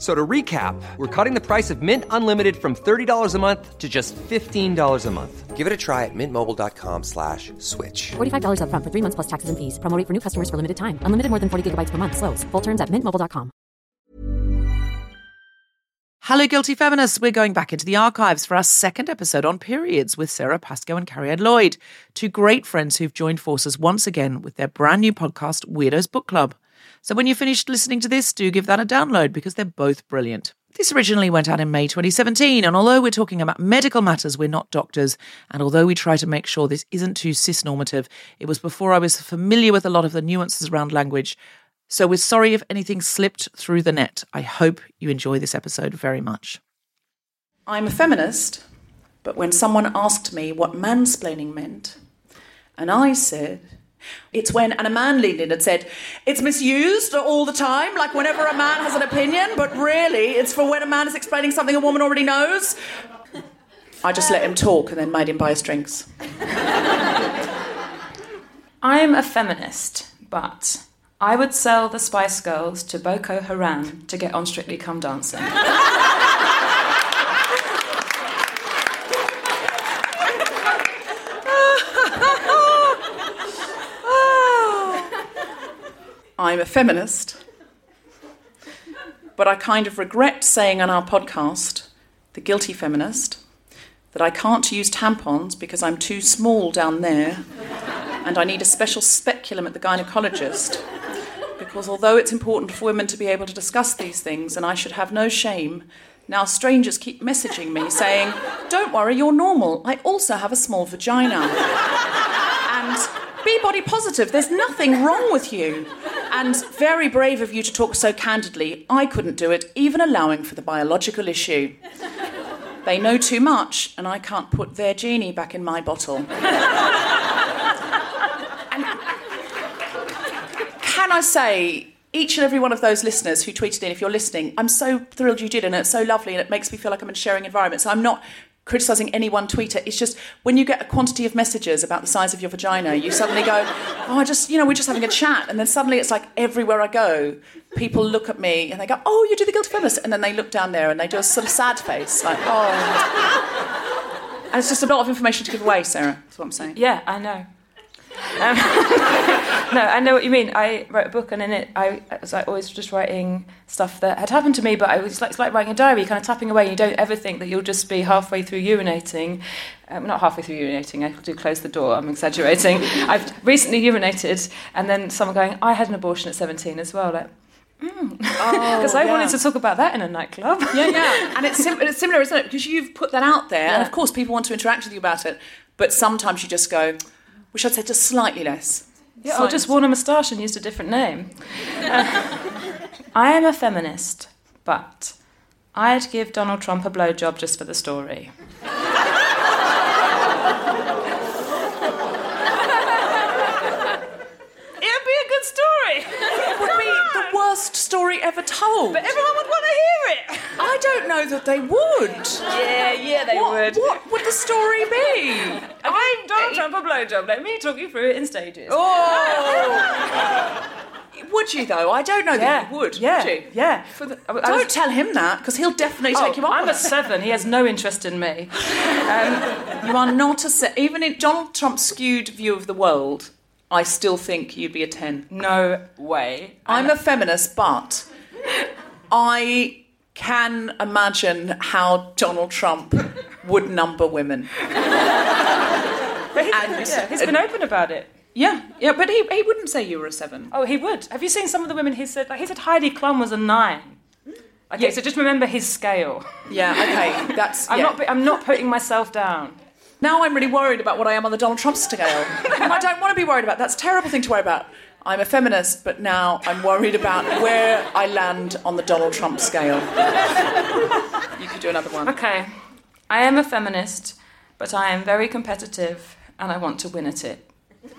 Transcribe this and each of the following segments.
So to recap, we're cutting the price of Mint Unlimited from $30 a month to just $15 a month. Give it a try at mintmobile.com slash switch. $45 upfront for three months plus taxes and fees. Promoting for new customers for limited time. Unlimited more than 40 gigabytes per month. Slows. Full terms at mintmobile.com. Hello, Guilty Feminists. We're going back into the archives for our second episode on periods with Sara Pascoe and Cariad Lloyd, two great friends who've joined forces once again with their brand new podcast, Weirdos Book Club. So when you're finished listening to this, do give that a download because they're both brilliant. This originally went out in May 2017, and although we're talking about medical matters, we're not doctors, and although we try to make sure this isn't too cis-normative, it was before I was familiar with a lot of the nuances around language. So we're sorry if anything slipped through the net. I hope you enjoy this episode very much. I'm a feminist, but when someone asked me what mansplaining meant, and I said, it's when, and a man leaned in and said, it's misused all the time, like whenever a man has an opinion, but really it's for when a man is explaining something a woman already knows. I just let him talk and then made him buy us drinks. I'm a feminist, but I would sell the Spice Girls to Boko Haram to get on Strictly Come Dancing. I'm a feminist, but I kind of regret saying on our podcast, The Guilty Feminist, that I can't use tampons because I'm too small down there and I need a special speculum at the gynecologist. Because although it's important for women to be able to discuss these things and I should have no shame, now strangers keep messaging me saying, Don't worry, you're normal. I also have a small vagina. and be body positive, there's nothing wrong with you. And very brave of you to talk so candidly. I couldn't do it, even allowing for the biological issue. They know too much, and I can't put their genie back in my bottle. and can I say, each and every one of those listeners who tweeted in, if you're listening, I'm so thrilled you did, and it's so lovely, and it makes me feel like I'm in a sharing environment. So I'm not criticizing any one tweeter. It's just when you get a quantity of messages about the size of your vagina, you suddenly go, "Oh, I just, you know, we're just having a chat," and then suddenly it's like everywhere I go, people look at me and they go, "Oh, you do the guilty feminist," and then they look down there and they do a sort of sad face, like, "Oh." And it's just a lot of information to give away, Sara. That's what I'm saying. Yeah, I know. Um, no, I know what you mean. I wrote a book, and in it, I was like always just writing stuff that had happened to me. But I was like, it's like writing a diary, kind of tapping away. You don't ever think that you'll just be halfway through urinating. Um, not halfway through urinating. I do close the door. I'm exaggerating. I've recently urinated, and then someone going, "I had an abortion at 17 as well." Like, because I yeah. wanted to talk about that in a nightclub. Yeah, yeah. And it's, sim- it's similar, isn't it? Because you've put that out there, and of course people want to interact with you about it. But sometimes you just go, wish I'd said just slightly less. Yeah, or just worn a moustache and used a different name. Uh, I am a feminist, but I'd give Donald Trump a blowjob just for the story. It'd be a good story. It would be worst story ever told. But everyone would want to hear it. I don't know that they would. Yeah, yeah, they what, would. What would the story be? I give Donald Trump a blowjob. Let me talk you through it in stages. Oh. would you though? I don't know that you would. Yeah, Would you? yeah. For the, was- don't tell him that because he'll definitely take you up. Oh, I'm a seven. He has no interest in me. Um, you are not a se- even in Donald Trump's skewed view of the world. I still think you'd be a ten. No way. I'm a feminist, but I can imagine how Donald Trump would number women. And- yeah, he's been open about it. Yeah, yeah, but he, he wouldn't say you were a seven. Oh, he would. Have you seen some of the women he said? Like he said Heidi Klum was a nine. Okay, Yeah. so just remember his scale. Yeah, okay, that's. I'm yeah. not. I'm not putting myself down. Now I'm really worried about what I am on the Donald Trump scale. and I don't want to be worried about. That's a terrible thing to worry about. I'm a feminist, but now I'm worried about where I land on the Donald Trump scale. You could do another one. Okay, I am a feminist, but I am very competitive and I want to win at it.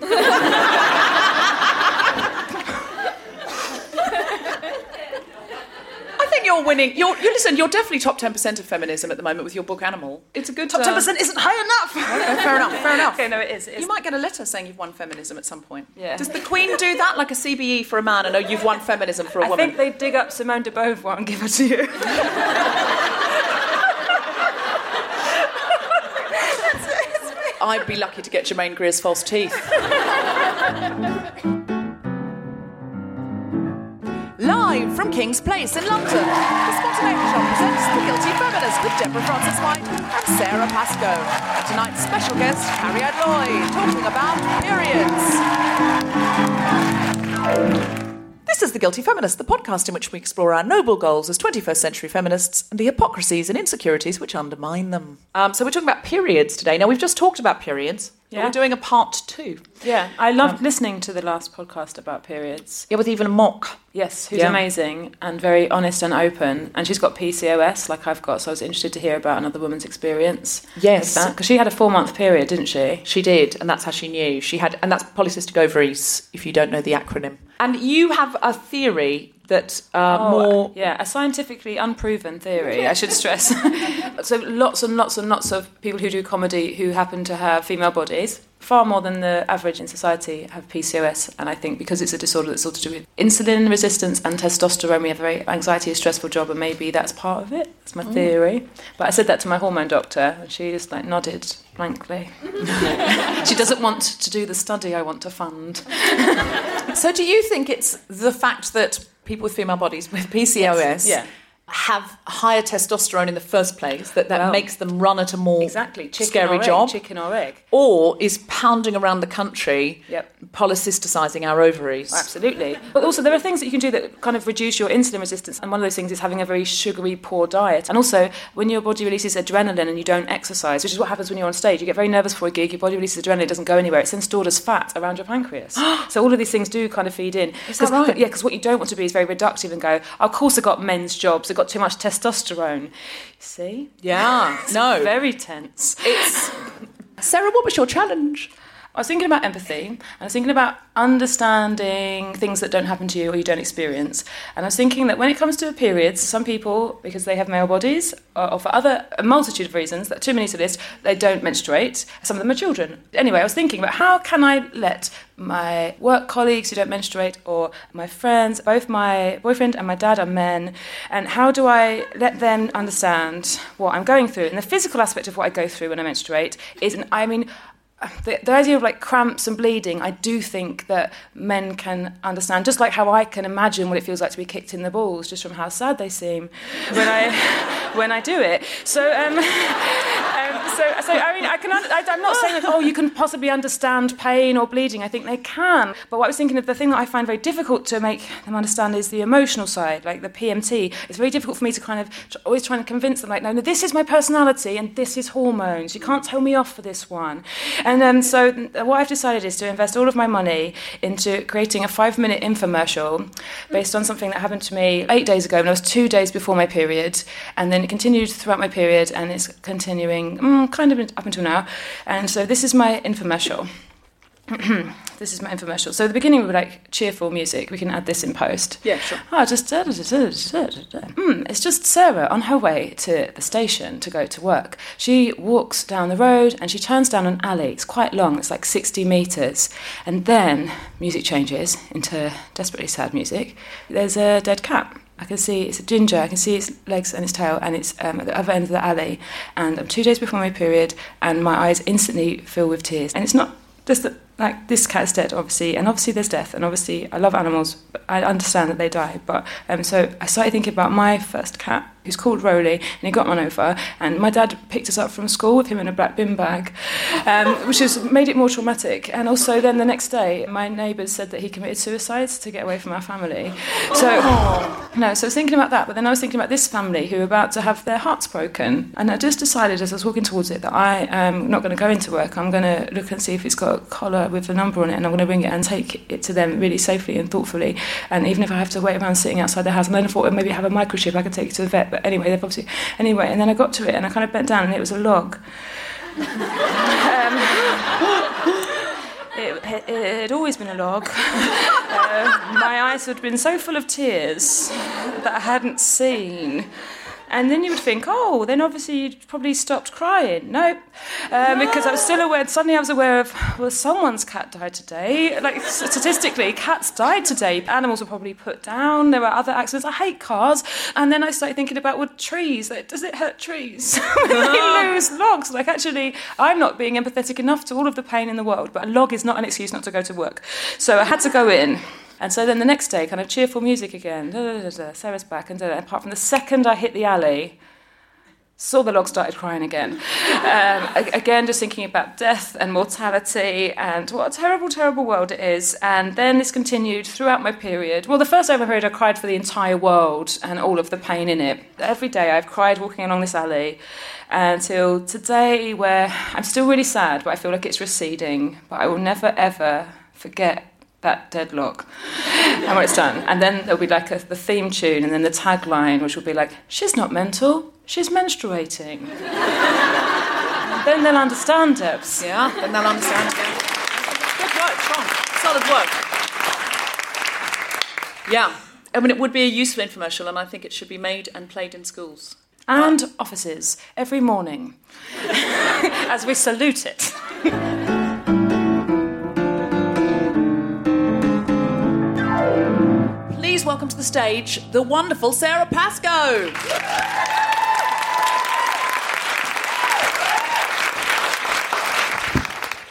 I think you're winning. You're, you listen. You're definitely top ten percent of feminism at the moment with your book Animal. It's a good Top ten um, percent isn't high enough. Okay, fair enough. Fair enough. okay, no, it is. It is. You might get a letter saying you've won feminism at some point. Yeah. Does the Queen do that, like a CBE for a man, and know you've won feminism for a I woman? I think they dig up Simone de Beauvoir and give her to you. I'd be lucky to get Germaine Greer's false teeth. Live from King's Place in London, the Spontaneity Shop presents The Guilty Feminist with Deborah Frances-White and Sara Pascoe. Tonight's special guest, Cariad Lloyd, talking about periods. This is The Guilty Feminist, the podcast in which we explore our noble goals as 21st century feminists and the hypocrisies and insecurities which undermine them. Um, so we're talking about periods today. Now, we've just talked about periods, Yeah. we're doing a part two. Yeah, I loved um, listening to the last podcast about periods. Yeah, with Evelyn Mok. Yes, who's Yeah. amazing and very honest and open. And she's got PCOS like I've got, so I was interested to hear about another woman's experience. Yes. Because she had a four month period, didn't she? She did, and that's how she knew. She had, and that's polycystic ovaries, if you don't know the acronym. And you have a theory that uh, Oh, more. Yeah, a scientifically unproven theory, I should stress. so lots and lots and lots of people who do comedy who happen to have female bodies, far more than the average in society, have PCOS. And I think because it's a disorder that's all to do with insulin resistance and testosterone, we have a very anxiety and stressful job, and maybe that's part of it. That's my theory. But I said that to my hormone doctor, and she just like nodded blankly. she doesn't want to do the study I want to fund. So, do you think it's the fact that people with female bodies with PCOS Yeah. Have higher testosterone in the first place that that makes them run at a more Exactly, chicken scary or egg, job? chicken or egg. Or is pounding around the country Yep. polycysticizing our ovaries? Absolutely. But also, there are things that you can do that kind of reduce your insulin resistance. And one of those things is having a very sugary, poor diet. And also, when your body releases adrenaline and you don't exercise, which is what happens when you're on stage, you get very nervous for a gig, your body releases adrenaline, it doesn't go anywhere. It's then stored as fat around your pancreas. so, all of these things do kind of feed in. Is that right? Yeah, because what you don't want to be is very reductive and go, of course, I've got men's jobs, I've got too much testosterone. See? Yeah, no. Very tense. It's Sara. What was your challenge? I was thinking about empathy, and I was thinking about understanding things that don't happen to you or you don't experience. And I was thinking that when it comes to periods, some people, because they have male bodies, or, or for other a multitude of reasons, that too many to list, they don't menstruate. Some of them are children. Anyway, I was thinking about how can I let my work colleagues who don't menstruate or my friends, both my boyfriend and my dad are men, and how do I let them understand what I'm going through? And the physical aspect of what I go through when I menstruate is, an, I mean, the, the, idea of like cramps and bleeding, I do think that men can understand, just like how I can imagine what it feels like to be kicked in the balls, just from how sad they seem when I when I do it. So, um, so, so I mean, I can. I, am not saying that oh, you can possibly understand pain or bleeding. I think they can. But what I was thinking of the thing that I find very difficult to make them understand is the emotional side, like the PMT. It's very difficult for me to kind of always trying to convince them, like, no, no, this is my personality and this is hormones. You can't tell me off for this one. And and um, so, what I've decided is to invest all of my money into creating a five minute infomercial based on something that happened to me eight days ago, when I was two days before my period. And then it continued throughout my period, and it's continuing mm, kind of up until now. And so, this is my infomercial. this is my infomercial. So the beginning would be like cheerful music. We can add this in post. Yeah, sure. Oh, just mm, it's just Sara on her way to the station to go to work. She walks down the road and she turns down an alley. It's quite long. It's like 60 meters, and then music changes into desperately sad music. There's a dead cat. I can see it's a ginger. I can see its legs and its tail, and it's um, at the other end of the alley. And I'm two days before my period, and my eyes instantly fill with tears. And it's not just that like this cat's dead, obviously, and obviously there's death, and obviously I love animals, but I understand that they die. But um, so I started thinking about my first cat, who's called Roly, and he got run over. And my dad picked us up from school with him in a black bin bag, um, which has made it more traumatic. And also, then the next day, my neighbours said that he committed suicide to get away from our family. So, oh. no, so I was thinking about that, but then I was thinking about this family who are about to have their hearts broken. And I just decided as I was walking towards it that I am not going to go into work. I'm going to look and see if it's got a collar with a number on it, and I'm going to bring it and take it to them really safely and thoughtfully. And even if I have to wait around sitting outside their house, and then I thought well, maybe have a microchip, I could take it to the vet but anyway, they've obviously. Anyway, and then I got to it and I kind of bent down and it was a log. um, it, it, had always been a log. Uh, my eyes had been so full of tears that I hadn't seen. And then you would think, oh, then obviously you'd probably stopped crying. No, um, because I was still aware, suddenly I was aware of, well, someone's cat died today. Like, statistically, cats died today. Animals were probably put down. There were other accidents. I hate cars. And then I started thinking about, well, trees. Like, does it hurt trees when they lose logs? Like, actually, I'm not being empathetic enough to all of the pain in the world, but a log is not an excuse not to go to work. So I had to go in. And so then the next day, kind of cheerful music again. Da, da, da, Sara's back, and apart from the second I hit the alley, saw the log started crying again. Um, again, just thinking about death and mortality and what a terrible, terrible world it is. And then this continued throughout my period. Well, the first over period, I cried for the entire world and all of the pain in it. Every day I've cried walking along this alley until today, where I'm still really sad, but I feel like it's receding. But I will never, ever forget that deadlock and when it's done. And then there'll be like a, the theme tune and then the tagline which will be like she's not mental she's menstruating. Then they'll understand it. Yeah then they'll understand it. Good work strong solid work. Yeah. I mean, it would be a useful infomercial, and I think it should be made and played in schools. And offices every morning as we salute it. please welcome to the stage the wonderful Sara Pascoe.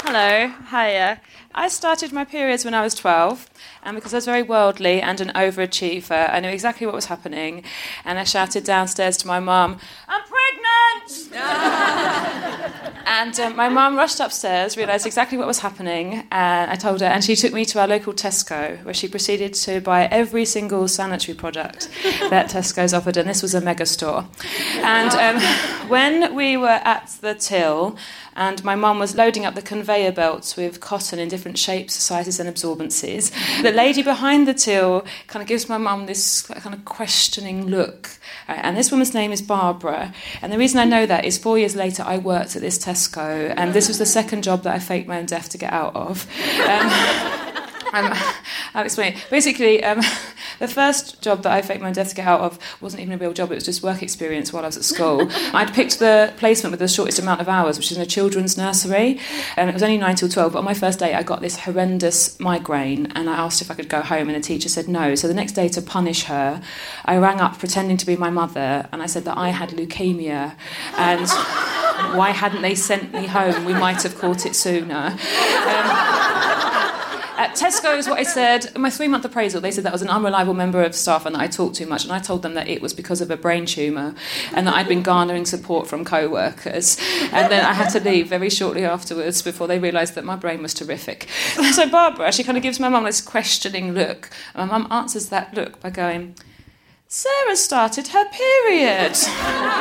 Hello, hiya. I started my periods when I was 12, and because I was very worldly and an overachiever, I knew exactly what was happening, and I shouted downstairs to my mum, I'm pregnant! and um, my mum rushed upstairs, realised exactly what was happening, and I told her, and she took me to our local Tesco, where she proceeded to buy every single sanitary product that Tesco's offered, and this was a mega store. And um, when we were at the till, and my mum was loading up the conveyor belts with cotton in different shapes, sizes, and absorbencies. The lady behind the till kind of gives my mum this kind of questioning look. and this woman's name is Barbara. And the reason I know that is four years later, I worked at this Tesco Tesco, and this was the second job that I faked my own death to get out of. Um, um, I'll explain. Basically, um, the first job that I faked my death to get out of wasn't even a real job, it was just work experience while I was at school. I'd picked the placement with the shortest amount of hours, which is in a children's nursery, and it was only 9 till 12. But on my first day, I got this horrendous migraine, and I asked if I could go home, and the teacher said no. So the next day, to punish her, I rang up pretending to be my mother, and I said that I had leukemia, and why hadn't they sent me home? We might have caught it sooner. Um, at Tesco is what I said. My three month appraisal, they said that I was an unreliable member of staff and that I talked too much. And I told them that it was because of a brain tumour and that I'd been garnering support from co workers. And then I had to leave very shortly afterwards before they realised that my brain was terrific. So Barbara, she kind of gives my mum this questioning look. And my mum answers that look by going, Sara started her period.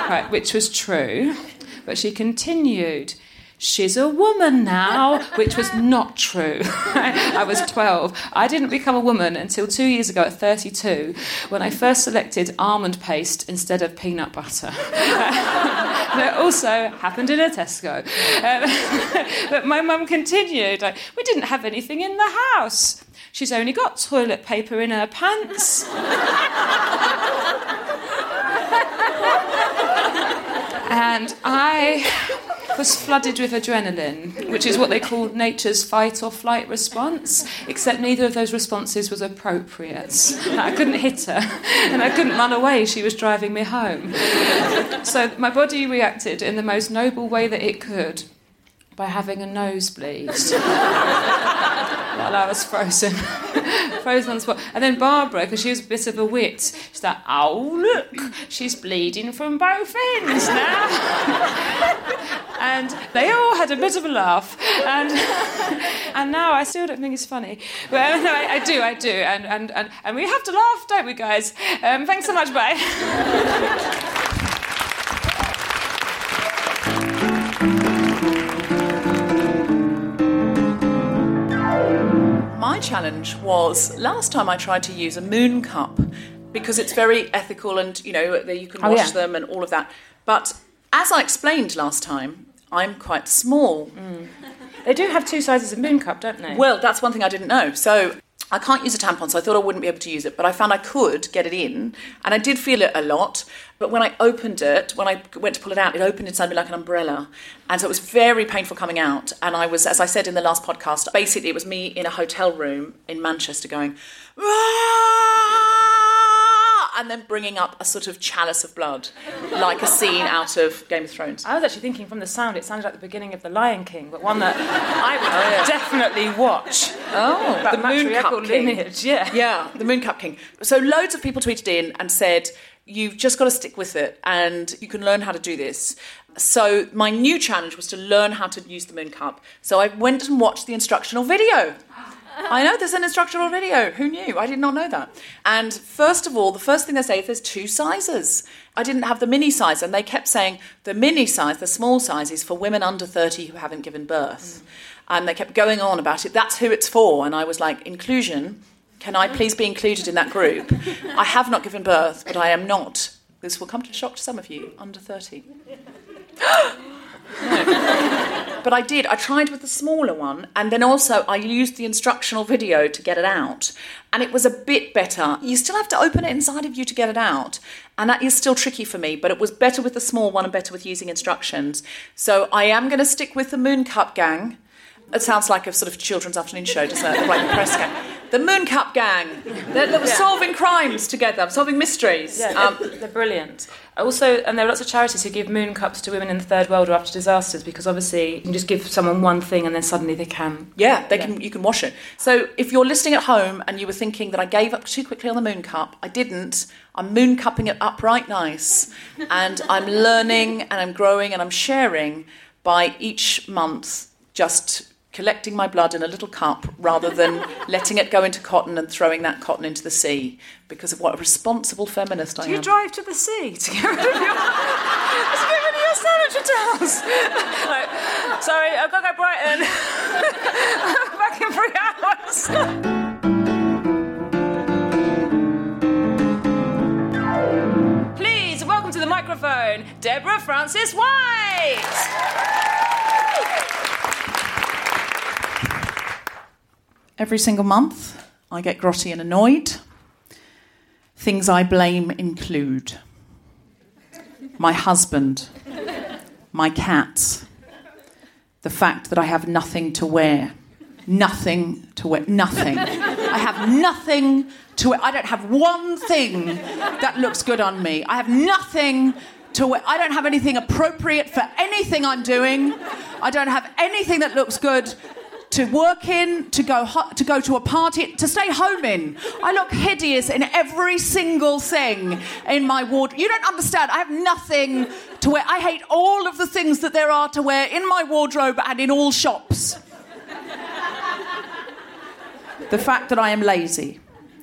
right, which was true. But she continued she's a woman now, which was not true. I was 12. I didn't become a woman until two years ago at 32 when I first selected almond paste instead of peanut butter. that also happened in a Tesco. But my mum continued, we didn't have anything in the house. She's only got toilet paper in her pants. and I was flooded with adrenaline, which is what they call nature's fight or flight response, except neither of those responses was appropriate. I couldn't hit her, and I couldn't run away. She was driving me home. So my body reacted in the most noble way that it could by having a nosebleed while I was frozen. frozen on the spot. And then Barbara, because she was a bit of a wit, she's like, oh, look, she's bleeding from both ends now. and they all had a bit of a laugh. And, and now I still don't think it's funny. But no, I, I do, I do. And, and, and, and we have to laugh, don't we, guys? Um, thanks so much, bye. Challenge was last time I tried to use a moon cup because it's very ethical and you know you can Oh, wash yeah. them and all of that. But as I explained last time, I'm quite small. Mm. They do have two sizes of moon cup, don't they? Well, that's one thing I didn't know. So I can't use a tampon, so I thought I wouldn't be able to use it, but I found I could get it in, and I did feel it a lot. But when I opened it, when I went to pull it out, it opened inside me like an umbrella, and so it was very painful coming out. And I was, as I said in the last podcast, basically it was me in a hotel room in Manchester going. "Ah," And then bringing up a sort of chalice of blood, like a scene out of Game of Thrones. I was actually thinking from the sound, it sounded like the beginning of The Lion King, but one that I would oh, definitely watch. Oh, the Moon matriarchal Cup King. lineage, yeah. Yeah, the Moon Cup King. So loads of people tweeted in and said, you've just got to stick with it and you can learn how to do this. So my new challenge was to learn how to use the Moon Cup. So I went and watched the instructional video. I know there's an instructional video. Who knew? I did not know that. And first of all, the first thing they say is there's two sizes. I didn't have the mini size, and they kept saying the mini size, the small size, is for women under 30 who haven't given birth. Mm. And they kept going on about it. That's who it's for. And I was like, inclusion. Can I please be included in that group? I have not given birth, but I am not. This will come to shock to some of you under 30. But I did. I tried with the smaller one, and then also I used the instructional video to get it out, and it was a bit better. You still have to open it inside of you to get it out, and that is still tricky for me. But it was better with the small one and better with using instructions. So I am going to stick with the Moon Cup Gang. It sounds like a sort of children's afternoon show, doesn't it? The right press gang. The Moon Cup Gang. They're, they're solving crimes together, solving mysteries. Yeah, Um, they're, they're brilliant. Also, and there are lots of charities who give moon cups to women in the third world or after disasters because obviously you can just give someone one thing and then suddenly they can. Yeah, they can. You can wash it. So if you're listening at home and you were thinking that I gave up too quickly on the moon cup, I didn't. I'm moon cupping it up right nice, and I'm learning and I'm growing and I'm sharing by each month just collecting my blood in a little cup rather than letting it go into cotton and throwing that cotton into the sea because of what a responsible feminist I am. Do you drive to the sea to get rid of your, to get rid of your sanitary towels? like, sorry, I've got to go Brighton. I'm back in three hours. Please welcome to the microphone, Deborah Frances-White. Every single month. I get grotty and annoyed. Things I blame include my husband, my cats, the fact that I have nothing to wear. Nothing to wear. Nothing. I have nothing to wear. I don't have one thing that looks good on me. I have nothing to wear. I don't have anything appropriate for anything I'm doing. I don't have anything that looks good to work in, to go ho- to go to a party, to stay home in. I look hideous in every single thing in my wardrobe. You don't understand. I have nothing to wear. I hate all of the things that there are to wear in my wardrobe and in all shops. the fact that I am lazy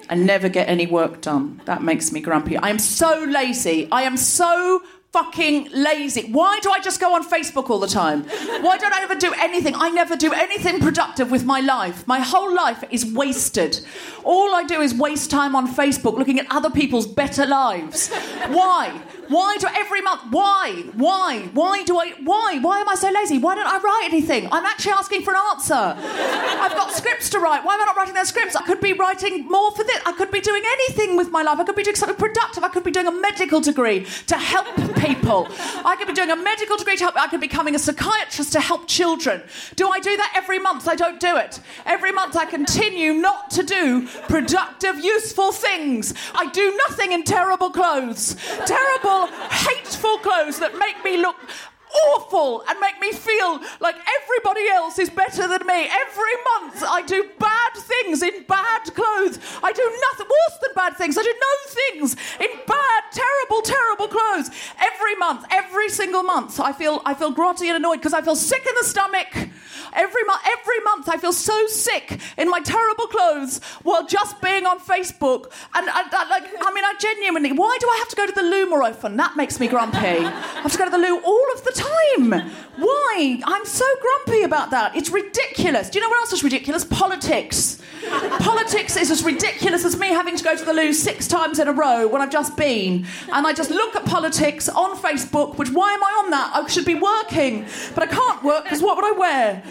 and never get any work done, that makes me grumpy. I am so lazy. I am so fucking lazy. Why do I just go on Facebook all the time? Why don't I ever do anything? I never do anything productive with my life. My whole life is wasted. All I do is waste time on Facebook looking at other people's better lives. Why? Why do every month? Why? Why? Why do I? Why? Why am I so lazy? Why don't I write anything? I'm actually asking for an answer. I've got scripts to write. Why am I not writing those scripts? I could be writing more for this. I could be doing anything with my life. I could be doing something productive. I could be doing a medical degree to help people. I could be doing a medical degree to help. I could be becoming a psychiatrist to help children. Do I do that every month? I don't do it. Every month I continue not to do productive, useful things. I do nothing in terrible clothes. Terrible hateful clothes that make me look awful and make me feel like everybody else is better than me. Every month I do bad things in bad clothes. I do nothing worse than bad things. I do no things in bad, terrible, terrible clothes. Every month, every single month, I feel I feel grotty and annoyed because I feel sick in the stomach. Every month, every month, I feel so sick in my terrible clothes while just being on Facebook. And I, I, like, I mean, I genuinely, why do I have to go to the loo more often? That makes me grumpy. I have to go to the loo all of the time. Why? I'm so grumpy about that. It's ridiculous. Do you know what else is ridiculous? Politics. Politics is as ridiculous as me having to go to the loo six times in a row when I've just been. And I just look at politics on Facebook, which why am I on that? I should be working, but I can't work because what would I wear?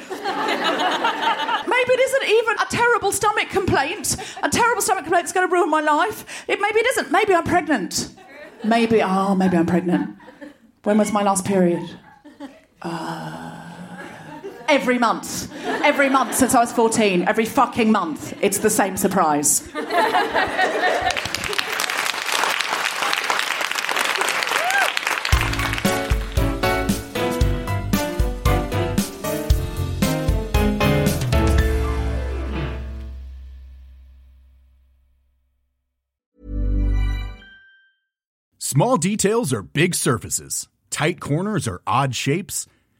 maybe it isn't even a terrible stomach complaint. A terrible stomach complaint is going to ruin my life. It, maybe it isn't. Maybe I'm pregnant. Maybe, oh, maybe I'm pregnant. When was my last period? Uh, every month. Every month since I was 14. Every fucking month. It's the same surprise. Small details are big surfaces. Tight corners are odd shapes.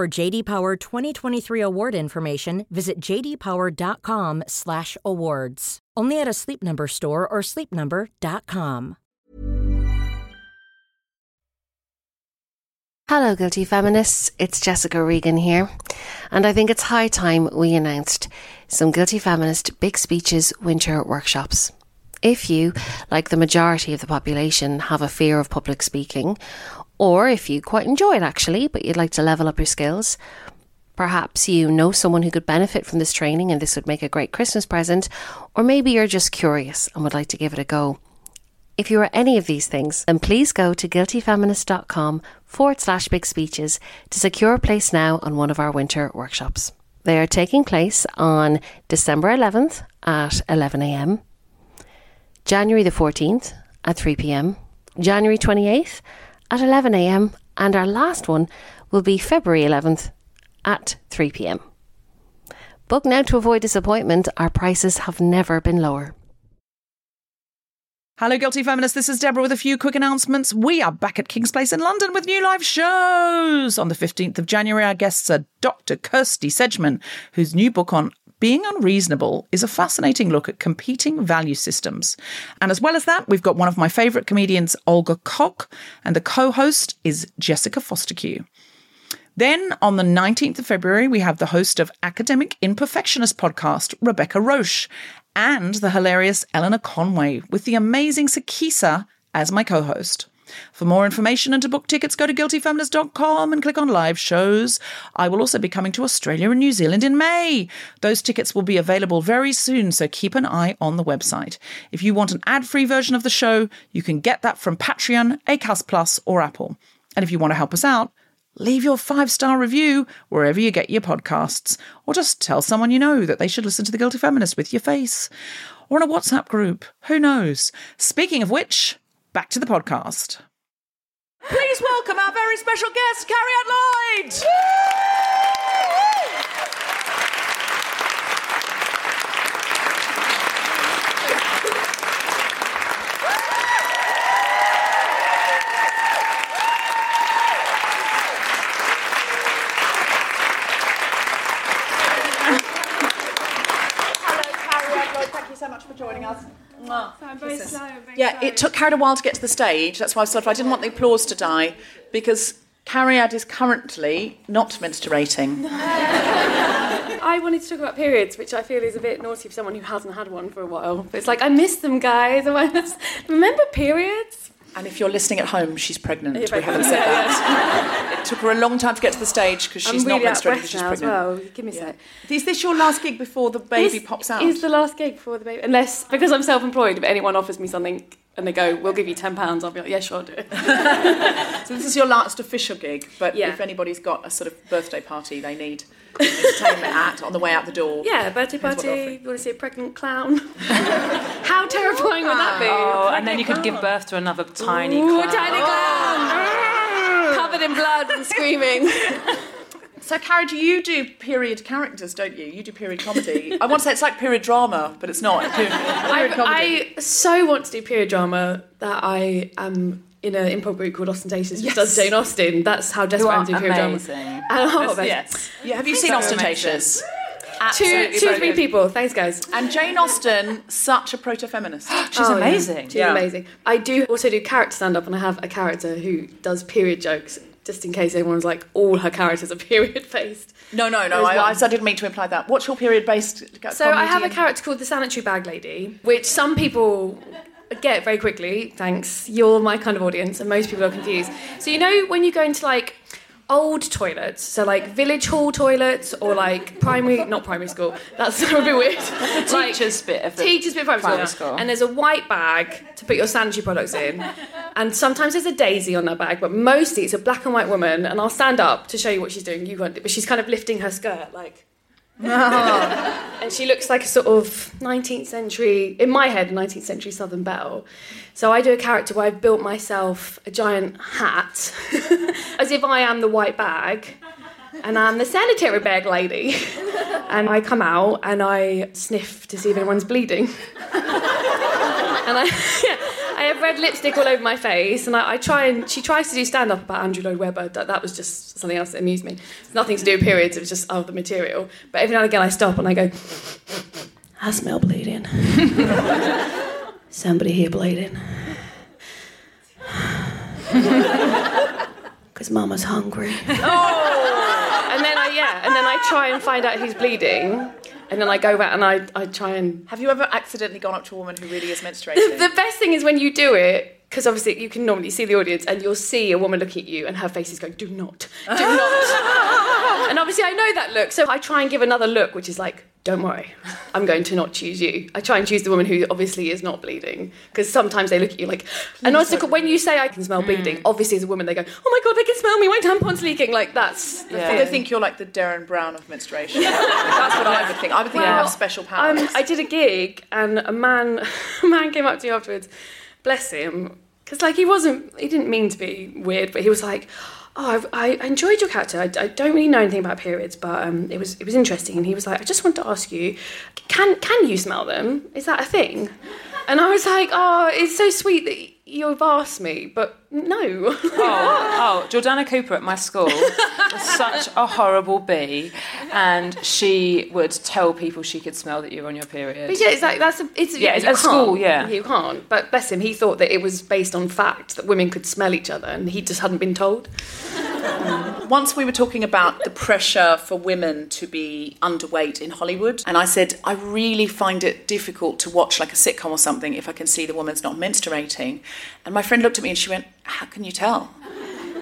For JD Power 2023 award information, visit jdpower.com/awards. Only at a Sleep Number store or sleepnumber.com. Hello, guilty feminists. It's Jessica Regan here, and I think it's high time we announced some guilty feminist big speeches winter workshops. If you, like the majority of the population, have a fear of public speaking, or if you quite enjoy it actually, but you'd like to level up your skills, perhaps you know someone who could benefit from this training and this would make a great Christmas present, or maybe you're just curious and would like to give it a go. If you are any of these things, then please go to guiltyfeminist.com forward slash big speeches to secure a place now on one of our winter workshops. They are taking place on December 11th at 11am January the 14th at 3 pm, January 28th at 11 am, and our last one will be February 11th at 3 pm. Book now to avoid disappointment. Our prices have never been lower. Hello, Guilty Feminists. This is Deborah with a few quick announcements. We are back at King's Place in London with new live shows. On the 15th of January, our guests are Dr. Kirsty Sedgman, whose new book on being unreasonable is a fascinating look at competing value systems. And as well as that, we've got one of my favourite comedians, Olga Koch, and the co host is Jessica Fostekew. Then on the 19th of February, we have the host of Academic Imperfectionist podcast, Rebecca Roache, and the hilarious Eleanor Conway, with the amazing Sikisa as my co host. For more information and to book tickets, go to guiltyfeminist.com and click on live shows. I will also be coming to Australia and New Zealand in May. Those tickets will be available very soon, so keep an eye on the website. If you want an ad free version of the show, you can get that from Patreon, Acast Plus, or Apple. And if you want to help us out, leave your five star review wherever you get your podcasts, or just tell someone you know that they should listen to The Guilty Feminist with your face, or in a WhatsApp group. Who knows? Speaking of which, back to the podcast. Please welcome our very special guest, Cariad Lloyd. Hello, Cariad Lloyd. Thank you so much for joining us. Mwah. I'm very slow. Very Yeah, slow. it took Cariad a while to get to the stage. That's why I sort of I didn't want the applause to die because Cariad is currently not menstruating. I wanted to talk about periods, which I feel is a bit naughty for someone who hasn't had one for a while. But it's like, I miss them, guys. Remember periods? And if you're listening at home, she's pregnant. Yeah, we haven't said that. it took her a long time to get to the stage because she's I'm not really out menstruating because she's now as pregnant. well. Give me a sec. Is this your last gig before the baby This pops out? Is the last gig before the baby? Unless, because I'm self employed, if anyone offers me something and they go, we'll give you £10, I'll be like, yeah, sure, I'll do it. So this is your last official gig, but Yeah. if anybody's got a sort of birthday party they need entertainment at on the way out the door. Yeah, birthday Depends party. You want to see a pregnant clown? How terrifying would that be? Oh, and then you could give birth to another tiny Ooh, clown. a tiny clown! Covered in blood and screaming. So, Cariad, do you do period characters, don't you? You do period comedy. I want to say it's like period drama, but it's not. Period, period comedy. I so want to do period drama that I am in an improv group called Austentatious, which does Jane Austen. That's how desperate to do period amazing. drama. Oh, yes. yeah, have you seen So Austentatious? Two, Absolutely two, three people. Thanks, guys. And Jane Austen, such a proto-feminist. She's Oh, yeah. amazing. She's Yeah. amazing. I do also do character stand up, and I have a character who does period jokes. Just in case everyone's like, all her characters are period based. No, no, no. I, I. I didn't mean to imply that. What's your period-based? So I have a character called the sanitary bag lady, which some people get very quickly. Thanks, you're my kind of audience, and most people are confused. So you know when you go into like old toilets, so like village hall toilets or like primary, not primary school. That's a bit weird. The Like, teacher's bit of the teacher's bit of primary, primary school. school. and there's a white bag to put your sanitary products in, and sometimes there's a daisy on that bag, but mostly it's a black and white woman. And I'll stand up to show you what she's doing. You won't, but she's kind of lifting her skirt like. and she looks like a sort of 19th century, in my head, 19th century Southern belle. So I do a character where I've built myself a giant hat, as if I am the white bag, and I'm the sanitary bag lady. And I come out and I sniff to see if anyone's bleeding. and I, yeah, I have red lipstick all over my face, and I, I try and she tries to do stand up about Andrew Lloyd Webber. That, that was just something else that amused me. It's nothing to do with periods. It was just oh the material. But every now and again I stop and I go, I smell bleeding. Somebody here bleeding. Because Mama's hungry. Oh! And then I yeah, and then I try and find out who's bleeding. And then I go back and I, I try and. Have you ever accidentally gone up to a woman who really is The, menstruating? the best thing is when you do it, because obviously you can normally see the audience and you'll see a woman looking at you and her face is going, do not, do not. and obviously I know that look, so I try and give another look, which is like, don't worry, I'm going to not choose you. I try and choose the woman who obviously is not bleeding, because sometimes they look at you like, and also when you say I can smell bleeding, obviously as a woman they go, oh my god, they can smell me, my tampon's leaking. Like that's the Or they think you're like the Derren Brown of menstruation. That's what I would think. I would think you Well, have special powers. Um, I did a gig and a man, a man came up to me afterwards. Bless him, because like he wasn't, he didn't mean to be weird, but he was like, "Oh, I I enjoyed your character. I, I don't really know anything about periods, but um, it was it was interesting." And he was like, "I just want to ask you, can can you smell them? Is that a thing?" And I was like, "Oh, it's so sweet that you've asked me, but no." Oh, oh, Jordana Cooper at my school was such a horrible bee, and she would tell people she could smell that you were on your period. But yeah, it's like that's a, it's Yeah, yeah, it's you at school, yeah. you can't. But bless him, he thought that it was based on fact that women could smell each other, and he just hadn't been told. Once we were talking about the pressure for women to be underweight in Hollywood, and I said, I really find it difficult to watch like a sitcom or something if I can see the woman's not menstruating. And my friend looked at me and she went, How can you tell?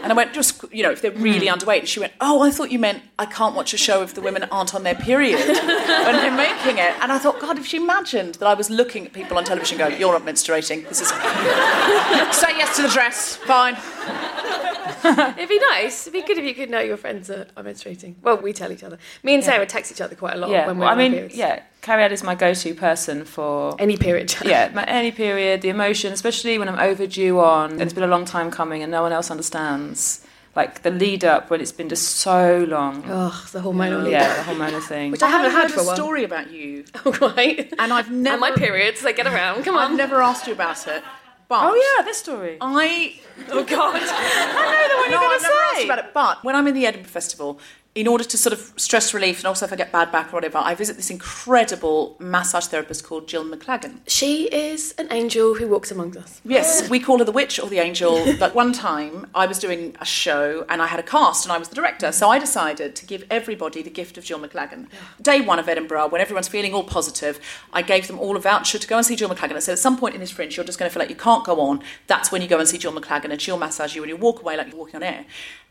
And I went, just, you know, if they're really hmm. underweight. And she went, Oh, I thought you meant I can't watch a show if the women aren't on their period when they're making it. And I thought, God, if she imagined that I was looking at people on television going, You're not menstruating. This is. Say yes to the dress. Fine. It'd be nice. It'd be good if you could know your friends are, are menstruating. Well, we tell each other. Me and Sara text each other quite a lot yeah, when we're well, I mean, periods. yeah, Cariad is my go-to person for Any period. yeah, my, any period, the emotion, especially when I'm overdue on, and it's been a long time coming, and no one else understands. Like the lead up when it's been just so long. Oh, the hormonal lead. yeah, the hormonal thing. Which I haven't had heard for a a while. story about you, Oh, right. and I've never. And my periods, they get around. Come on. I've never asked you about it. But oh yeah, this story. I Oh, God. I know the one you're never asked say. about it. But when I'm in the Edinburgh Festival, in order to sort of stress relief and also if I get bad back or whatever, I visit this incredible massage therapist called Jill McLagan. She is an angel who walks amongst us. Yes, we call her the witch or the angel. But one time I was doing a show and I had a cast and I was the director. So I decided to give everybody the gift of Jill McLagan. Day one of Edinburgh, when everyone's feeling all positive, I gave them all a voucher to go and see Jill McLagan. I said, at some point in this fringe, you're just going to feel like you can't go on. That's when you go and see Jill McLagan and she'll massage you and you walk away like you're walking on air.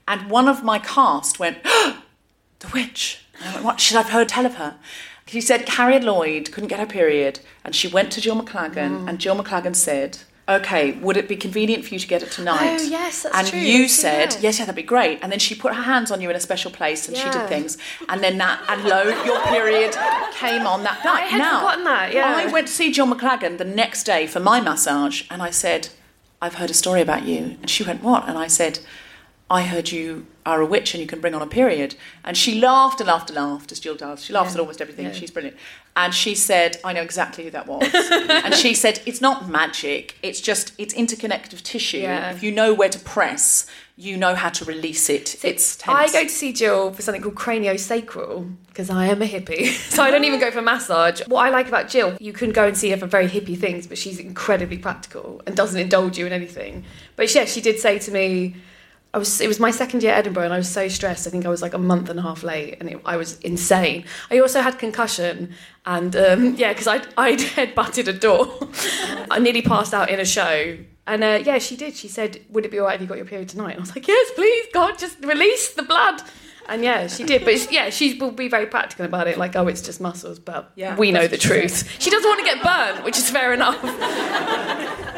And one of my cast went, oh, the witch. And I went, what should I've heard tell of her? She said Cariad Lloyd couldn't get her period, and she went to Jill McLagan, Mm. and Jill McLagan said, "Okay, would it be convenient for you to get it tonight?" Oh, yes, that's and true. you Yes, said, yeah. "Yes, yeah, that'd be great." And then she put her hands on you in a special place, and she did things, and then that, and lo, your period came on that night. I had now, forgotten that, yeah. I went to see Jill McLagan the next day for my massage, and I said, "I've heard a story about you," and she went, "What?" And I said. I heard you are a witch and you can bring on a period. And she laughed and laughed and laughed, as Jill does. She laughs at almost everything. She's brilliant. And she said, I know exactly who that was. and she said, it's not magic. It's just, it's interconnective tissue. Yeah. If you know where to press, you know how to release it. it's tense. I go to see Jill for something called craniosacral because I am a hippie. so I don't even go for massage. What I like about Jill, you can go and see her for very hippie things, but she's incredibly practical and doesn't indulge you in anything. But yeah, she did say to me, I was, it was my second year at Edinburgh and I was so stressed. I think I was like a month and a half late and it, I was insane. I also had concussion and um, yeah, because I'd, I'd head butted a door. I nearly passed out in a show. And uh, yeah, she did. She said, Would it be all right if you got your period tonight? And I was like, Yes, please, God, just release the blood. And yeah, she did. But yeah, she will be very practical about it. Like, oh, it's just muscles. But Yeah, we know the truth. She doesn't want to get burnt, which is fair enough.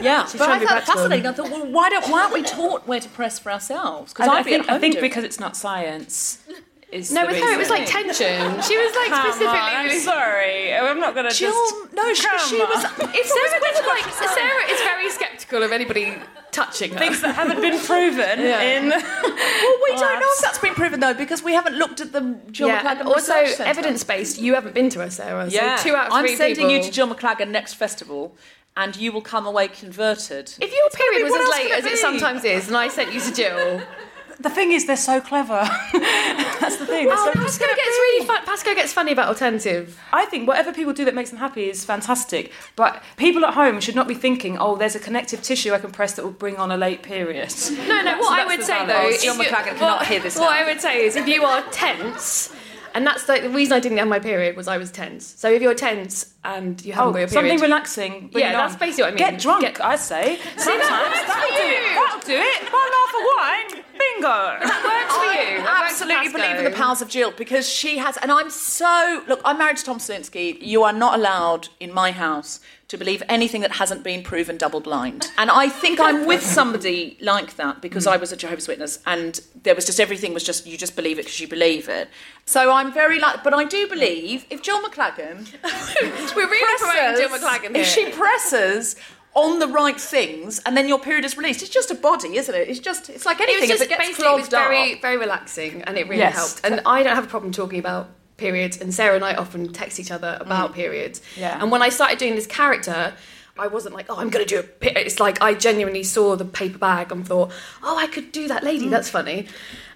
yeah, She's but trying I to be found it practical. fascinating. I thought, well, why, don't, why aren't we taught where to press for ourselves? Because I, I think, I think because it's not science. Is No, the with her, it was like tension. She was like Come specifically. on, I'm sorry. I'm not gonna Jill, just. no, she, she was. If Sara, was like, Sara is very sceptical of anybody touching her. Things that haven't been proven in. Well, we don't know if that's been proven though, because we haven't looked at the Jill yeah, McLagan and also evidence based. You haven't been to her, Sara. Yeah, So two out of three I'm three sending you to Jill McLagan next festival, and you will come away converted. If your It's be- period was as late as it sometimes is, and I sent you to Jill, The thing is, they're so clever. That's the thing. They're oh, so Pascoe gets really fun. Pascoe gets funny about alternative. I think whatever people do that makes them happy is fantastic. But people at home should not be thinking, oh, there's a connective tissue I can press that will bring on a late period. No, no. That's- what I would say balance. though, Oh, is Jill you- cannot what, hear this What now. I would say is, if you are tense. And that's like the reason I didn't have my period was I was tense. So if you're tense and you haven't Oh, got your something relaxing. Yeah, that's on. basically what I mean. Get drunk, Get- I say. that Sometimes works that'll for do it. That'll do it. One half of wine, bingo. that works for you. That for absolutely believe in the powers of Jill because she has, and I'm so look. I'm married to Tom Salinsky. You are not allowed in my house to believe anything that hasn't been proven double blind. And I think I'm with somebody like that because I was a Jehovah's Witness, and there was just everything was just you just believe it because you believe it. So I'm very like, but I do believe if Jill McLagan, We're really promoting Jill McLagan here. if she presses. On the right things, and then your period is released. It's just a body, isn't it? It's just, it's like It anything. was just if it gets basically it was clogged up. very very relaxing and it really Yes. helped. And I don't have a problem talking about periods. And Sara and I often text each other about periods. Yeah. And when I started doing this character. I wasn't like, oh, I'm going to do a. pe-" It's like I genuinely saw the paper bag and thought, oh, I could do that lady. That's funny.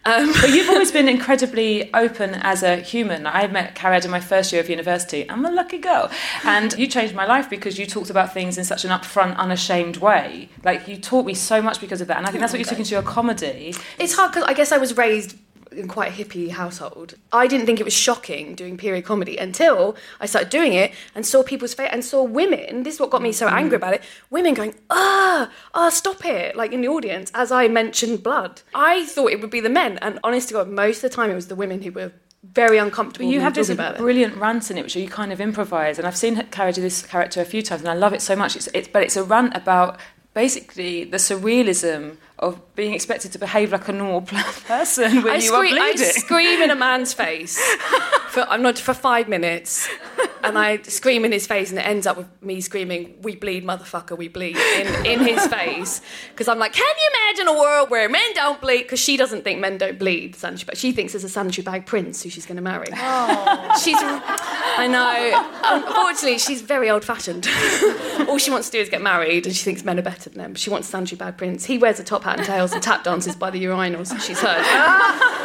Um, But you've always been incredibly open as a human. I met Cariad in my first year of university. I'm a lucky girl. And you changed my life because you talked about things in such an upfront, unashamed way. Like, you taught me so much because of that. And I think that's what you took into your comedy. It's hard because I guess I was raised in quite a hippie household. I didn't think it was shocking doing period comedy until I started doing it and saw people's face and saw women. This is what got me so angry about it. Women going, ah, ah, stop it! Like in the audience as I mentioned blood. I thought it would be the men, and honest to God, most of the time it was the women who were very uncomfortable. You have this about it. brilliant rant in it, which you kind of improvise. And I've seen Cariad do this character a few times, and I love it so much. It's, it's, but it's a rant about basically the surrealism of being expected to behave like a normal person when I, you are scream, I scream in a man's face for I'm not for five minutes, and I scream in his face, and it ends up with me screaming, "We bleed, motherfucker, we bleed!" in, in his face because I'm like, "Can you imagine a world where men don't bleed?" Because she doesn't think men don't bleed. Sanitary bag. She thinks there's a sanitary bag prince who she's going to marry. Oh. She's, I know. Unfortunately, she's very old-fashioned. All she wants to do is get married, and she thinks men are better than them. She wants sanitary bag prince. He wears a top hat and tails and tap dances by the urinals. She's heard.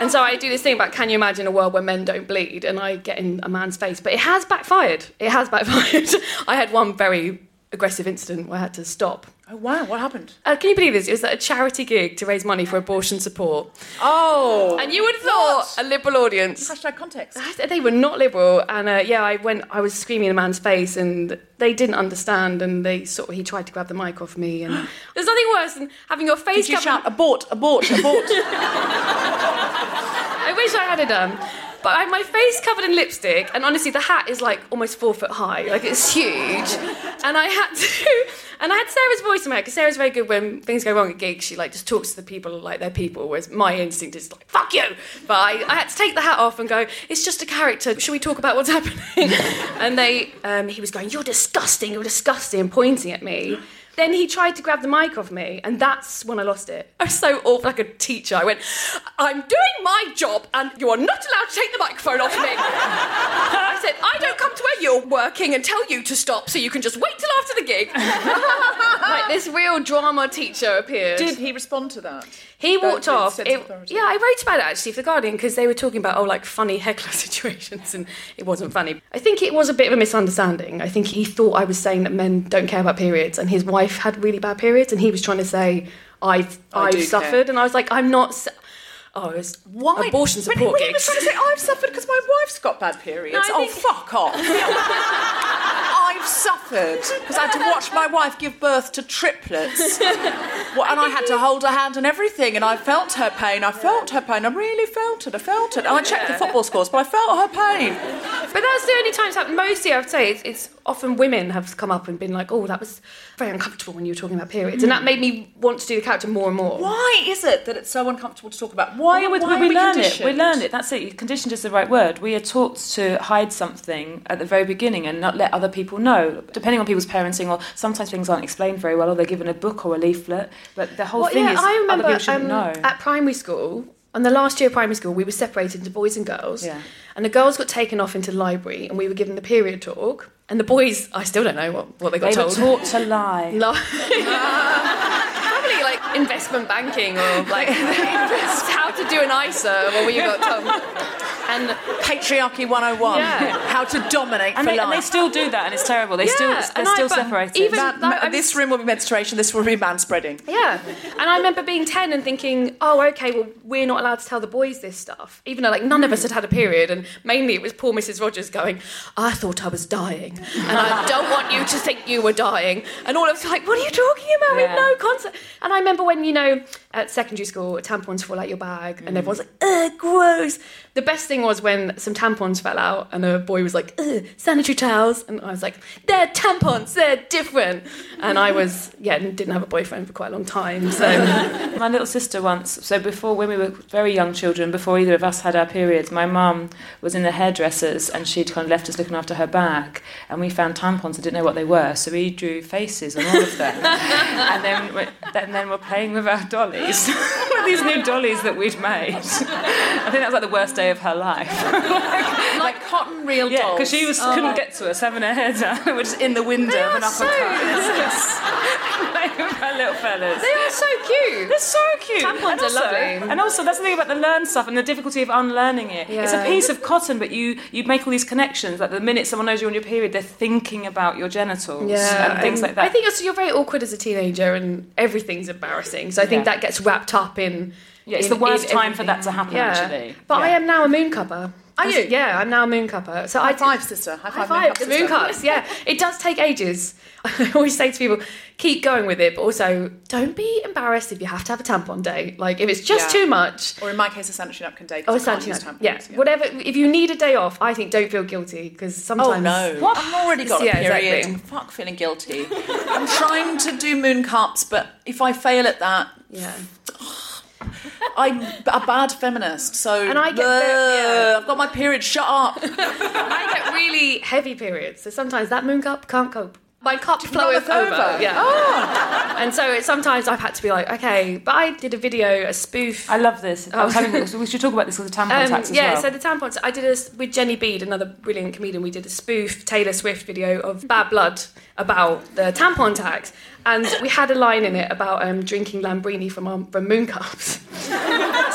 And so I do this thing about can you imagine a world where men don't bleed? And I get in a man's face. But it has backfired. It has backfired. I had one very aggressive incident where I had to stop. Oh wow, what happened? Uh, can you believe this? It was at a charity gig to raise money for abortion support. Oh, And you would have thought a liberal audience. hashtag context. They were not liberal, and uh, yeah, I went. I was screaming in a man's face, and they didn't understand. And they sort of he tried to grab the mic off me, and there's nothing worse than having your face Did you shout abort, abort, abort? I wish I had it done. But I had my face covered in lipstick, and honestly, the hat is like almost four foot high, like it's huge. And I had to, and I had Sara's voice in my head because Sara's very good when things go wrong at gigs. She like just talks to the people like they're people, whereas my instinct is like "fuck you." But I, I had to take the hat off and go. It's just a character. Should we talk about what's happening? and they, um, he was going, "You're disgusting. You're disgusting," and pointing at me. Then he tried to grab the mic off me, and that's when I lost it. I was so awful, like a teacher. I went, I'm doing my job, and you are not allowed to take the microphone off me. I said, I don't come to where you're working and tell you to stop, so you can just wait till after the gig. like this real drama teacher appeared. Did he respond to that? He That walked with off. It- yeah, I wrote about it actually for the Guardian because they were talking about oh like funny heckler situations and it wasn't funny. I think it was a bit of a misunderstanding. I think he thought I was saying that men don't care about periods and his wife had really bad periods and he was trying to say I've I I've suffered care. and I was like I'm not. Su- oh, it was Why? abortion support he, he was gigs. trying to say, I've suffered because my wife's got bad periods. No, oh, think- fuck off. I've suffered because I had to watch my wife give birth to triplets. Well, and I had to hold her hand and everything, and I felt her pain. I felt her pain. I really felt it. I felt it. And I checked the football scores, but I felt her pain. But that's the only times that mostly I would say it's, it's often women have come up and been like, oh, that was very uncomfortable when you were talking about periods, and that made me want to do the character more and more. Why is it that it's so uncomfortable to talk about? Why, we, why we, are we learn it. We learn it. That's it. Conditioned is the right word. We are taught to hide something at the very beginning and not let other people know. Depending on people's parenting, or sometimes things aren't explained very well, or they're given a book or a leaflet. But the whole Well, thing yeah, is I remember other people shouldn't um, know. at primary school. On the last year of primary school, we were separated into boys and girls. Yeah. And the girls got taken off into the library, and we were given the period talk. And the boys, I still don't know what, what they got they were taught to lie. Li- Probably like investment banking or like how to do an ISA, or we got told. And Patriarchy 101. Yeah. How to dominate And for they, and they still do that, and it's terrible. They still, they're and I- still but separated. even- Man- Like, I was- this room will be menstruation, this will be manspreading. Yeah. And I remember being 10 and thinking, oh, okay, well, we're not allowed to tell the boys this stuff. Even though, like, none of us had had a period. And mainly it was poor Mrs. Rogers going, I thought I was dying. And I don't want you to think you were dying. And all of us were like, what are you talking about? We have no concept. And I remember when, you know, at secondary school, tampons fall out your bag and mm. everyone's like, ugh, gross. The best thing was when some tampons fell out and a boy was like, ugh, sanitary towels. And I was like, they're tampons, they're different. And I was, yeah, didn't have a boyfriend for quite a long time. So. My little sister once, so before when we were very young children, before either of us had our periods, my mum was in the hairdressers and she'd kind of left us looking after her bag, and we found tampons and didn't know what they were, so we drew faces on all of them, and then and then we're playing with our dollies, with these new dollies that we'd made. I think that was like the worst day of her life. Like cotton reel Yeah, dolls. because she was oh couldn't get to us having her hair down. We're just in the window of an are so uppercut. Playing with our little fellas. They are so cute. They're so cute. Tampons and are also, lovely. And also, that's the thing about the learn stuff and the difficulty of unlearning it. It's a piece of cotton, but you you make all these connections. Like the minute someone knows you're on your period, they're thinking about your genitals and things like that. I think also you're very awkward as a teenager, and everything's embarrassing. So I think Yeah. that gets wrapped up in. Yeah, it's in- the worst time for that to happen, Yeah. actually. But I am now a moon cupper. Are you? Yeah, I'm now a moon cupper. So High I five, sister. High High five, five, moon moon cups. Yeah, it does take ages. I always say to people, keep going with it, but also don't be embarrassed if you have to have a tampon day. Like if it's just Yeah. too much. Or in my case, a sanitary napkin day. Oh, can't sanitary napkin. tampons, Yeah, whatever. If you need a day off, I think don't feel guilty because oh, sometimes. Oh no! What? I've already got Yeah, a period. exactly. Fuck, feeling guilty. I'm trying to do moon cups, but if I fail at that, Yeah. I'm a bad feminist. So And I get Ugh, very- yeah. I've got my period. Shut up. I get really heavy periods, so sometimes that moon cup can't cope. My cup not floweth over. over? Yeah. And so it, sometimes I've had to be like, okay, but I did a video, a spoof. I love this. I was having, we should talk about this with the tampon Um, tax as yeah, well. so the tampons. I did a with Jenny Bede, another brilliant comedian. We did a spoof Taylor Swift video of Bad Blood about the tampon tax, and we had a line in it about um, drinking Lambrini from um, from moon cups.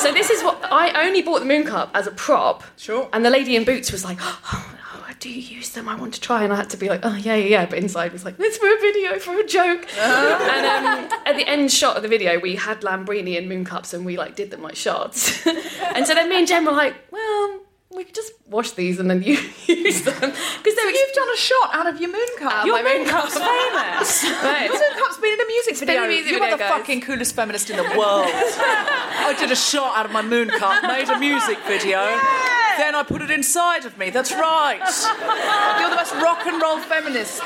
so this is what I only bought the moon cup as a prop. Sure. And the lady in Boots was like, oh, do you use them? I want to try. And I had to be like, oh, yeah, yeah, yeah. But inside was like, for a video, for a joke. and um, at the end shot of the video, we had Lambrini and moon cups and we like did them like shots. and so then me and Jen were like, well, we could just wash these and then you use them. Because You've done a shot out of your moon cup. Out your my moon cup's famous. Right. Your moon cup's been in a music been in video. a music you video, are the guys. fucking coolest feminist in the world. I did a shot out of my moon cup, made a music video. Then I put it inside of me. That's right. You're the most rock and roll feminist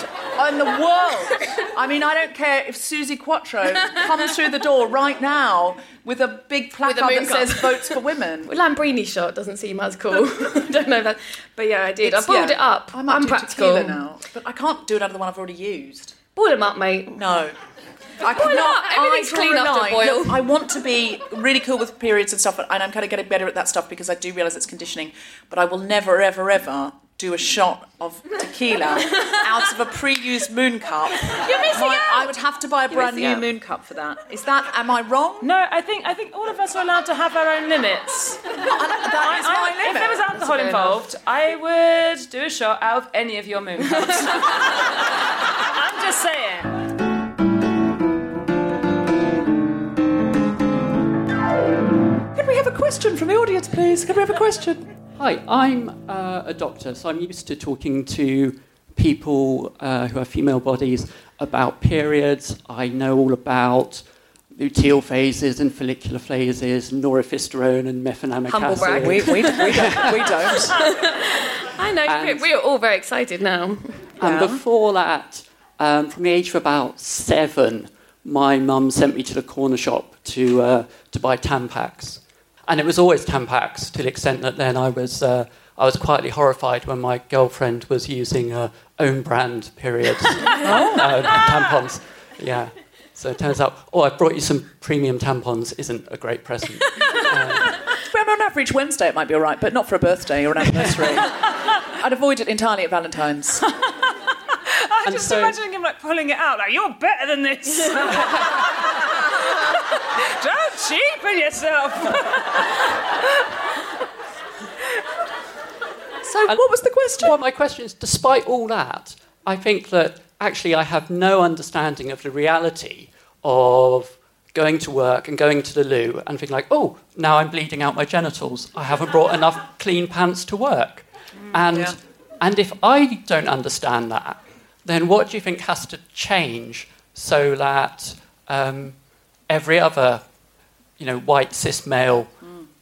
in the world. I mean, I don't care if Suzi Quatro comes through the door right now with a big placard that cup. says "Votes for Women." Lambrini shot doesn't seem as cool. I don't know that. But yeah, I did. I boiled Yeah. it up. I might I'm do practical. tequila now, but I can't do it out of the one I've already used. Boil them up, mate. No. I cannot. up. Everything's I draw clean a after line. boil. Look, I want to be really cool with periods and stuff, and I'm kind of getting better at that stuff because I do realise it's conditioning. But I will never, ever, ever do a shot of tequila out of a pre-used moon cup. You're missing My- out. I would have to buy a brand new out. moon cup for that. Is that? Am I wrong? no, I think I think all of us are allowed to have our own limits. That is I- my if limit. there was alcohol fair involved, I would do a shot out of any of your moon cups. I'm just saying. Can we have a question from the audience, please? Can we have a question? Hi, I'm uh, a doctor, so I'm used to talking to people uh, who have female bodies about periods. I know all about luteal phases and follicular phases, norethisterone and mefenamic Humble acid. brag. We, we, we don't. We don't. I know. And- we are all very excited now. And before that, um, from the age of about seven, my mum sent me to the corner shop to uh, to buy Tampax, and it was always Tampax to the extent that then I was uh, I was quietly horrified when my girlfriend was using uh, own brand periods uh, tampons. Yeah. So it turns out, oh, I brought you some premium tampons isn't a great present. Well, on average Wednesday it might be all right, but not for a birthday or an anniversary. I'd avoid it entirely at Valentine's. I'm And just so- imagining him like pulling it out, like you're better than this. Don't cheapen yourself. So, what was the question? Well, my question is despite all that, I think that actually I have no understanding of the reality of going to work and going to the loo and thinking, like, oh, now I'm bleeding out my genitals. I haven't brought enough clean pants to work. And, yeah. and if I don't understand that, then what do you think has to change so that um, every other you know, white cis male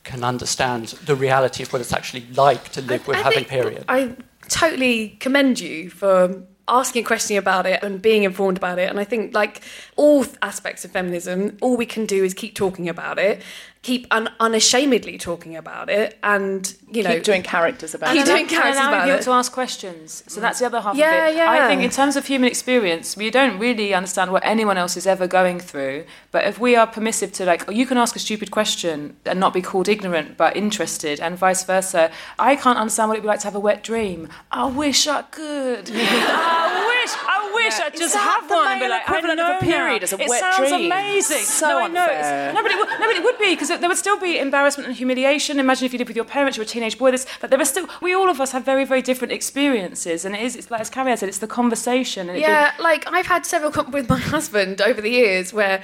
can understand the reality of what it's actually like to live with I having period? I totally commend you for asking a question about it and being informed about it. And I think, like all aspects of feminism, all we can do is keep talking about it, keep un- unashamedly talking about it, and you know, Keep doing characters about keep it. doing and characters allowing about people it. to ask questions. So that's the other half Yeah, of it. yeah. I think in terms of human experience, we don't really understand what anyone else is ever going through. But if we are permissive to like, oh, you can ask a stupid question and not be called ignorant but interested, and vice versa. I can't understand what it'd be like to have a wet dream. I wish I could. I wish. I wish Yeah, I'd just have the one and be male like, I equivalent of know a period now. as a it wet sounds dream? amazing. So no, I know. It's, unfair. no, but it, would- no, but it would be because there would still be embarrassment and humiliation. Imagine if you lived with your parents, you were a teenage boy. This, but there are still. We all of us have very, very different experiences, and it is. It's like as Cariad said, it's the conversation. And it'd be- Yeah, like I've had several com- with my husband over the years where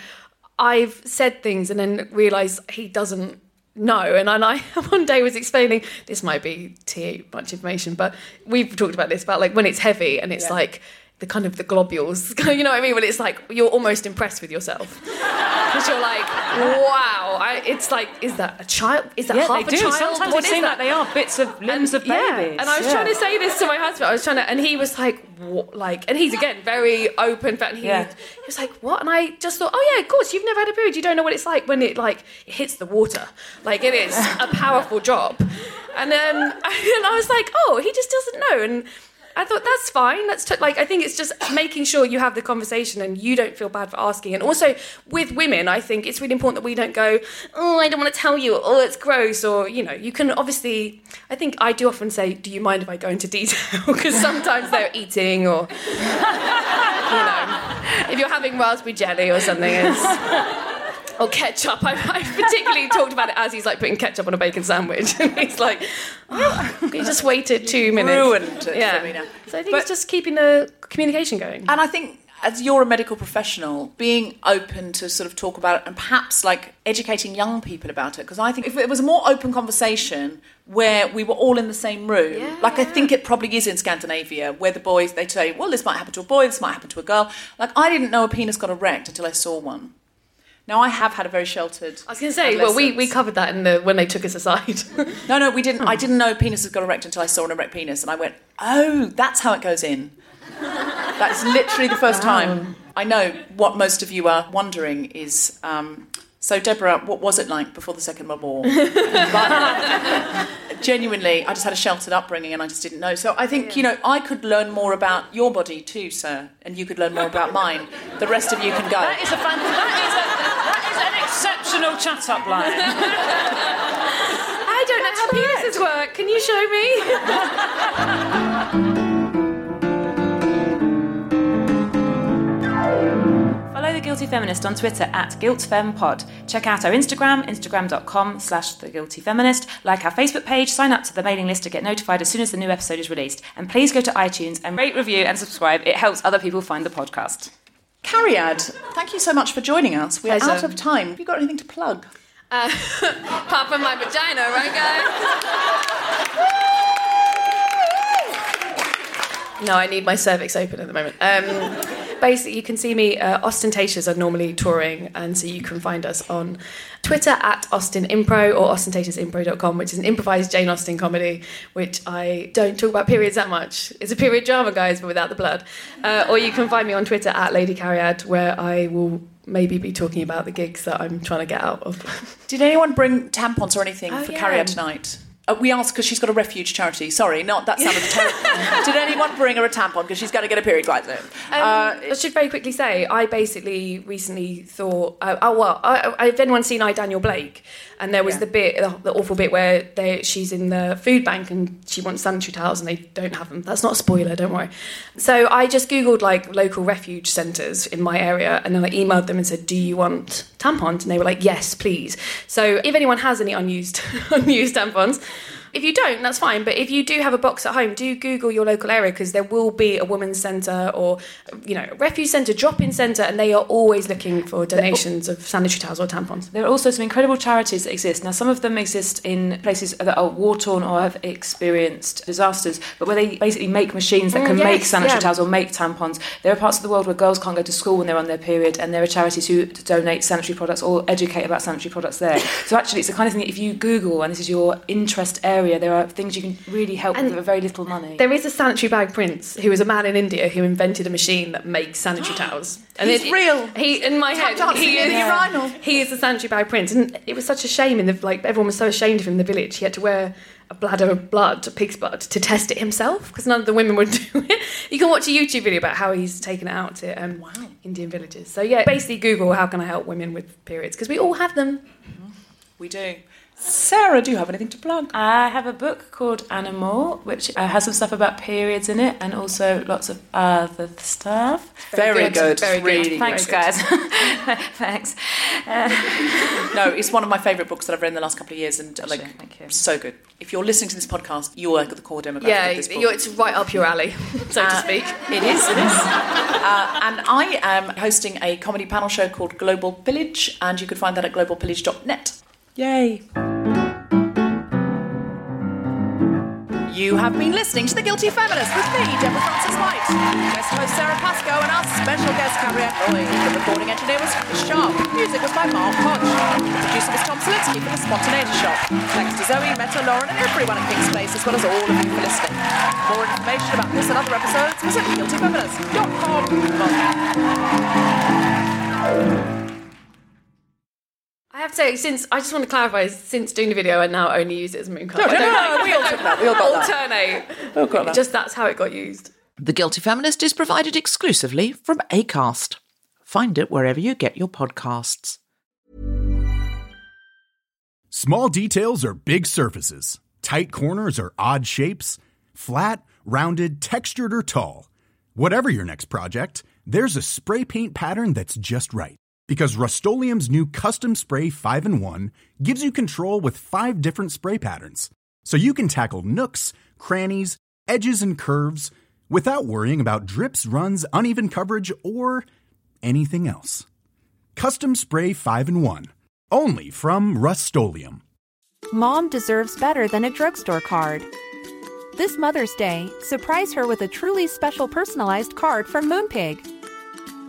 I've said things and then realised he doesn't know. And then I one day was explaining this might be too much information, but we've talked about this about like when it's heavy and it's like the kind of the globules, you know what I mean? When it's like you're almost impressed with yourself because you're like, wow, I, it's like, is that a child? Is that yeah, half they a do. child? Sometimes What they seem that? like they are bits of limbs of babies. Yeah. And I was Yeah. trying to say this to my husband. I was trying to, and he was like, what? like, and he's again very open. But he, Yeah. he was like, what? And I just thought, oh yeah, of course, you've never had a period. You don't know what it's like when it like it hits the water. Like it is a powerful drop. And then and I was like, oh, he just doesn't know. And I thought that's fine. That's t-. like I think it's just making sure you have the conversation and you don't feel bad for asking. And also with women, I think it's really important that we don't go, oh, I don't want to tell you, oh, it's gross, or you know, you can obviously. I think I do often say, do you mind if I go into detail? Because sometimes they're eating or you know, if you're having raspberry jelly or something, it's. Or ketchup. I, I particularly talked about it as he's like putting ketchup on a bacon sandwich, and he's like, oh, "You just waited two minutes." ruined it yeah. for me now. So I think it's just keeping the communication going. And I think as you're a medical professional, being open to sort of talk about it and perhaps like educating young people about it. Because I think if it was a more open conversation where we were all in the same room, like I think it probably is in Scandinavia, where the boys they say, well, this might happen to a boy, this might happen to a girl. Like I didn't know a penis got erect until I saw one. Now I have had a very sheltered. I was going to say, well, we, we covered that in the when they took us aside. No, no, we didn't. I didn't know penises got erect until I saw an erect penis, and I went, "Oh, that's how it goes in." That's literally the first time. I know what most of you are wondering is. Um, so, Deborah, what was it like before the Second World War? but genuinely, I just had a sheltered upbringing and I just didn't know. So, I think, you know, I could learn more about your body too, sir, and you could learn more about mine. The rest of you can go. That is a fan- that is a that is an exceptional chat up line. I don't know how penises work. Can you show me? Follow The Guilty Feminist on Twitter at GuiltFemPod. Check out our Instagram, instagram.com slash The Guilty Feminist. Like our Facebook page, sign up to the mailing list to get notified as soon as the new episode is released. And please go to iTunes and rate, review, and subscribe. It helps other people find the podcast. Cariad, thank you so much for joining us. We're Pleasure. out of time. Have you got anything to plug? Uh, apart from my vagina, right, guys? no, I need my cervix open at the moment. Um, basically, you can see me. Uh, Austentatious are normally touring, and so you can find us on Twitter at Austin Impro or austentatiousimpro.com, which is an improvised Jane Austen comedy, which I don't talk about periods that much. It's a period drama, guys, but without the blood. Uh, or you can find me on Twitter at Lady Cariad, where I will maybe be talking about the gigs that I'm trying to get out of. Did anyone bring tampons or anything Oh, for yeah. Cariad tonight? Uh, we asked because she's got a refuge charity. Sorry, not that sounded terrible. Did anyone bring her a tampon because she's going to get a period quite soon? Um, Uh, I should very quickly say, I basically recently thought, uh, oh well, I, I, have anyone seen I Daniel Blake? And there was Yeah. the bit, the, awful bit where they, she's in the food bank and she wants sanitary towels and they don't have them. That's not a spoiler, don't worry. So I just googled like local refuge centres in my area and then I emailed them and said, do you want tampons? And they were like, yes, please. So if anyone has any unused unused tampons. If you don't, that's fine. But if you do have a box at home, do Google your local area because there will be a women's centre or, you know, a refuse centre, drop-in centre, and they are always looking for donations of sanitary towels or tampons. There are also some incredible charities that exist. Now, some of them exist in places that are war torn or have experienced disasters, but where they basically make machines that Mm, can yes, make sanitary yeah. towels or make tampons. There are parts of the world where girls can't go to school when they're on their period, and there are charities who donate sanitary products or educate about sanitary products there. so, actually, it's the kind of thing that if you Google and this is your interest area, there are things you can really help with for very little money. There is a sanitary bag prince who is a man in India who invented a machine that makes sanitary towels. And He's it's real. He in my Tap head. He is the urinal. He is the sanitary bag prince, and it was such a shame in the like everyone was so ashamed of him in the village. He had to wear a bladder of blood, a pig's blood, to test it himself because none of the women would do it. You can watch a YouTube video about how he's taken it out to um, Indian villages. So yeah, basically Google how can I help women with periods because we all have them. We do. Sara, do you have anything to plug? I have a book called Animal, which uh, has some stuff about periods in it and also lots of other stuff. Very, good. very good. Thanks, very good. guys. Thanks. No, it's one of my favourite books that I've read in the last couple of years, and like, thank you. so good. If you're listening to this podcast, you are the core demographic Yeah, of this book. you're, it's right up your alley, so to Uh, speak. It is, it is. Uh, and I am hosting a comedy panel show called Global Pillage, and you can find that at globalpillage.net. Yay! You have been listening to The Guilty Feminist with me, Deborah Frances-White, guest host Sara Pascoe, and our special guest Cariad Lloyd. The recording engineer was Chris Sharp. Music was by Mark Hodge. The producer was Tom Salinsky from The Spontaneity Shop. Thanks to Zoe, Meta, Lauren, and everyone at King's Place, as well as all of you for listening. More information about this and other episodes visit guiltyfeminist.com. I have to say, since I just want to clarify, since doing the video, I now only use it as moon No, no, no, no, we all took that. We all got that. alternate. We all got that. Just that's how it got used. The Guilty Feminist is provided exclusively from ACAST. Find it wherever you get your podcasts. Small details are big surfaces. Tight corners are odd shapes. Flat, rounded, textured, or tall. Whatever your next project, there's a spray paint pattern that's just right. Because Rust new Custom Spray 5 and 1 gives you control with five different spray patterns. So you can tackle nooks, crannies, edges, and curves without worrying about drips, runs, uneven coverage, or anything else. Custom Spray 5 and 1. Only from Rust Mom deserves better than a drugstore card. This Mother's Day, surprise her with a truly special personalized card from Moonpig.